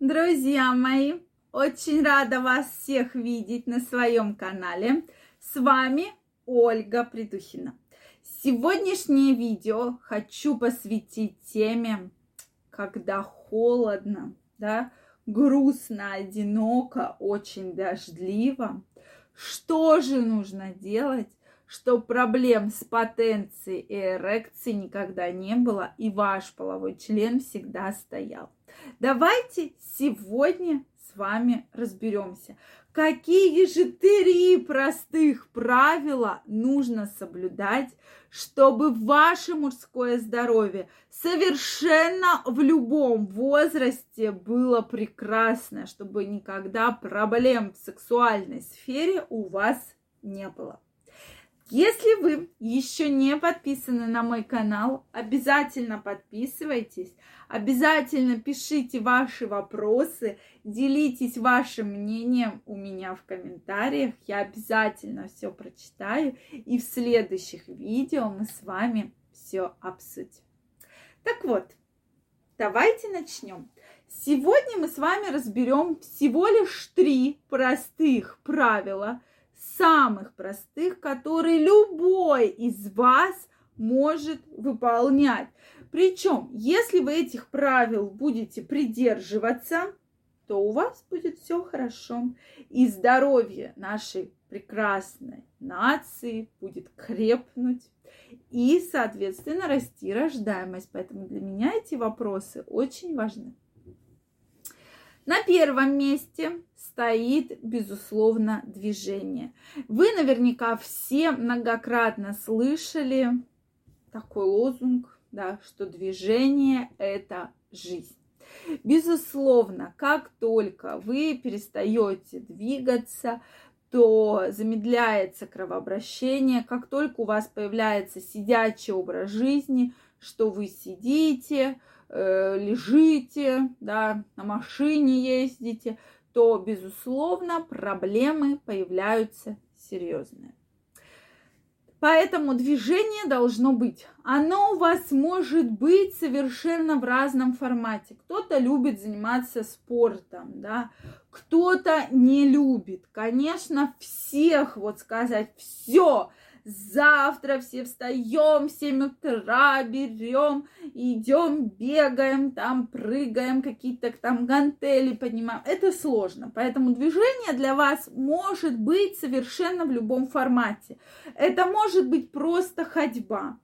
Друзья мои, очень рада вас всех видеть на своем канале. С вами Ольга Придухина. Сегодняшнее видео хочу посвятить теме, когда холодно, да, грустно, одиноко, очень дождливо. Что же нужно делать, чтобы проблем с потенцией и эрекцией никогда не было, и ваш половой член всегда стоял. Давайте сегодня с вами разберемся, какие же три простых правила нужно соблюдать, чтобы ваше мужское здоровье совершенно в любом возрасте было прекрасно, чтобы никогда проблем в сексуальной сфере у вас не было. Если вы еще не подписаны на мой канал, обязательно подписывайтесь, обязательно пишите ваши вопросы, делитесь вашим мнением у меня в комментариях. Я обязательно все прочитаю, и в следующих видео мы с вами все обсудим. Так вот, давайте начнем. Сегодня мы с вами разберем всего лишь три простых правила – самых простых, которые любой из вас может выполнять. Причем, если вы этих правил будете придерживаться, то у вас будет все хорошо. И здоровье нашей прекрасной нации будет крепнуть и, соответственно, расти рождаемость. Поэтому для меня эти вопросы очень важны. На первом месте стоит, безусловно, движение. Вы наверняка все многократно слышали такой лозунг, да, что движение – это жизнь. Безусловно, как только вы перестаете двигаться, то замедляется кровообращение. Как только у вас появляется сидячий образ жизни, что вы сидите, э, лежите, да, на машине ездите, то, безусловно, проблемы появляются серьезные. Поэтому движение должно быть. Оно у вас может быть совершенно в разном формате. Кто-то любит заниматься спортом, да, кто-то не любит. Конечно, всех, вот сказать, все завтра все встаем в 7 утра, берем, идем, бегаем, там прыгаем, какие-то там гантели поднимаем. Это сложно, поэтому движение для вас может быть совершенно в любом формате. Это может быть просто ходьба,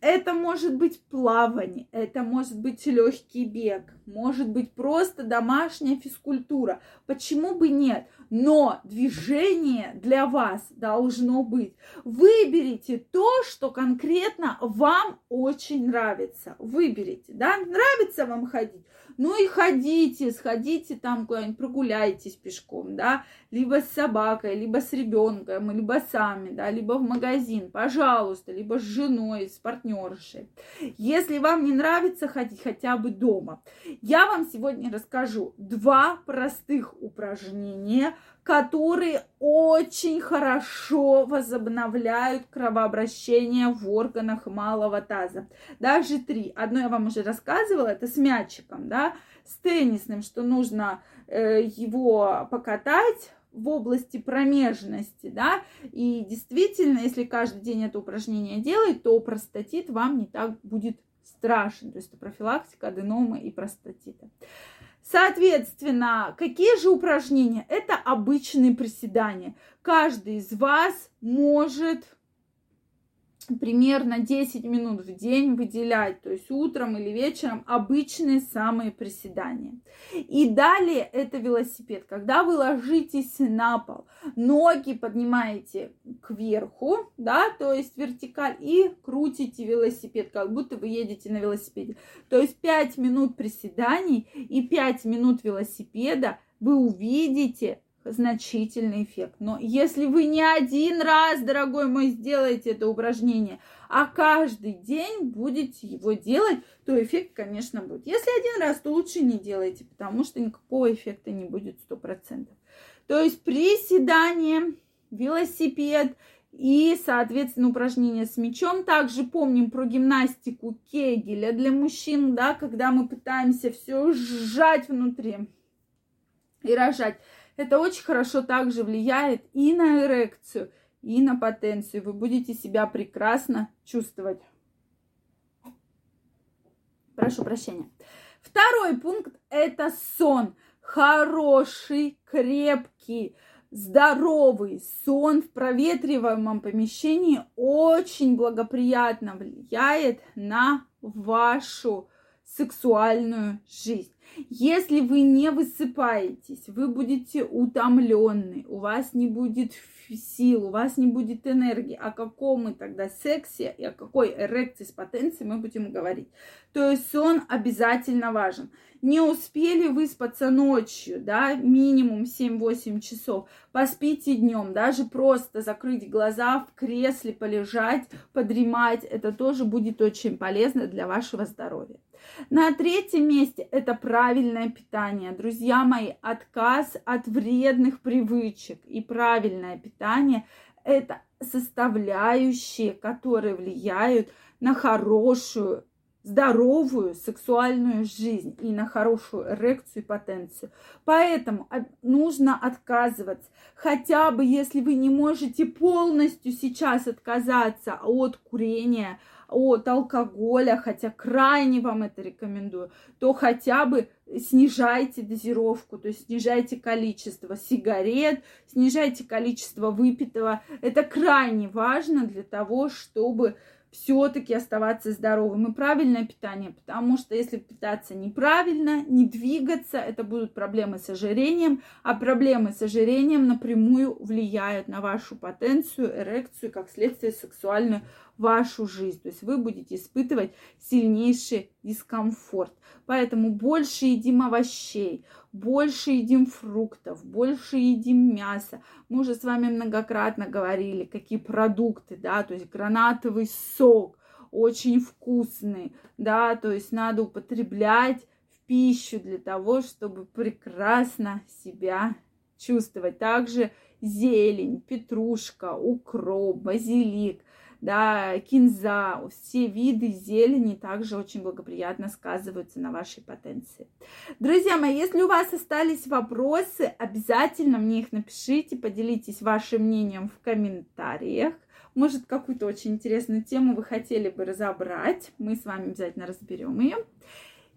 это может быть плавание, это может быть легкий бег, может быть просто домашняя физкультура. Почему бы нет? Но движение для вас должно быть. Выберите то, что конкретно вам очень нравится. Выберите, да? Нравится вам ходить? Ну и ходите, сходите там куда-нибудь, прогуляйтесь пешком, да, либо с собакой, либо с ребенком, либо сами, да, либо в магазин, пожалуйста, либо с женой, с партнершей. Если вам не нравится ходить хотя бы дома, я вам сегодня расскажу два простых упражнения, которые очень хорошо возобновляют кровообращение в органах малого таза. Даже три. Одно я вам уже рассказывала, это с мячиком, да, с теннисным, что нужно э, его покатать в области промежности, да, и действительно, если каждый день это упражнение делать, то простатит вам не так будет страшен, то есть это профилактика аденомы и простатита. Соответственно, какие же упражнения? Это обычные приседания. Каждый из вас может примерно 10 минут в день выделять, то есть утром или вечером обычные самые приседания. И далее это велосипед. Когда вы ложитесь на пол, ноги поднимаете кверху, да, то есть вертикаль, и крутите велосипед, как будто вы едете на велосипеде. То есть 5 минут приседаний и 5 минут велосипеда вы увидите значительный эффект. Но если вы не один раз, дорогой мой, сделаете это упражнение, а каждый день будете его делать, то эффект, конечно, будет. Если один раз, то лучше не делайте, потому что никакого эффекта не будет 100%. То есть приседание, велосипед и, соответственно, упражнения с мячом. Также помним про гимнастику Кегеля для мужчин, да, когда мы пытаемся все сжать внутри и рожать. Это очень хорошо также влияет и на эрекцию, и на потенцию. Вы будете себя прекрасно чувствовать. Прошу прощения. Второй пункт – это сон. Хороший, крепкий, здоровый сон в проветриваемом помещении очень благоприятно влияет на вашу сексуальную жизнь. Если вы не высыпаетесь, вы будете утомленны, у вас не будет сил, у вас не будет энергии. О каком мы тогда сексе и о какой эрекции с потенцией мы будем говорить. То есть сон обязательно важен. Не успели выспаться ночью, да, минимум 7-8 часов, поспите днем, даже просто закрыть глаза, в кресле полежать, подремать, это тоже будет очень полезно для вашего здоровья. На третьем месте это правильное питание. Друзья мои, отказ от вредных привычек и правильное питание – это составляющие, которые влияют на хорошую здоровую сексуальную жизнь и на хорошую эрекцию и потенцию. Поэтому нужно отказываться. Хотя бы если вы не можете полностью сейчас отказаться от курения, от алкоголя, хотя крайне вам это рекомендую, то хотя бы снижайте дозировку, то есть снижайте количество сигарет, снижайте количество выпитого. Это крайне важно для того, чтобы все-таки оставаться здоровым и правильное питание, потому что если питаться неправильно, не двигаться, это будут проблемы с ожирением, а проблемы с ожирением напрямую влияют на вашу потенцию, эрекцию, как следствие сексуальную вашу жизнь. То есть вы будете испытывать сильнейший дискомфорт. Поэтому больше едим овощей, больше едим фруктов, больше едим мяса. Мы уже с вами многократно говорили, какие продукты, да, то есть гранатовый сок, очень вкусный, да, то есть надо употреблять в пищу для того, чтобы прекрасно себя чувствовать. Также зелень, петрушка, укроп, базилик да, кинза, все виды зелени также очень благоприятно сказываются на вашей потенции. Друзья мои, если у вас остались вопросы, обязательно мне их напишите, поделитесь вашим мнением в комментариях. Может, какую-то очень интересную тему вы хотели бы разобрать. Мы с вами обязательно разберем ее.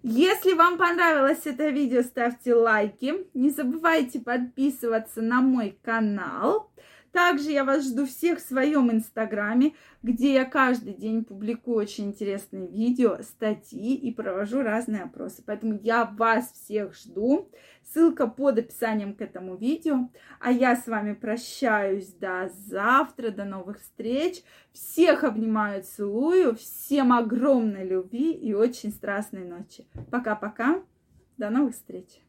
Если вам понравилось это видео, ставьте лайки. Не забывайте подписываться на мой канал. Также я вас жду всех в своем инстаграме, где я каждый день публикую очень интересные видео, статьи и провожу разные опросы. Поэтому я вас всех жду. Ссылка под описанием к этому видео. А я с вами прощаюсь до завтра, до новых встреч. Всех обнимаю, целую. Всем огромной любви и очень страстной ночи. Пока-пока. До новых встреч.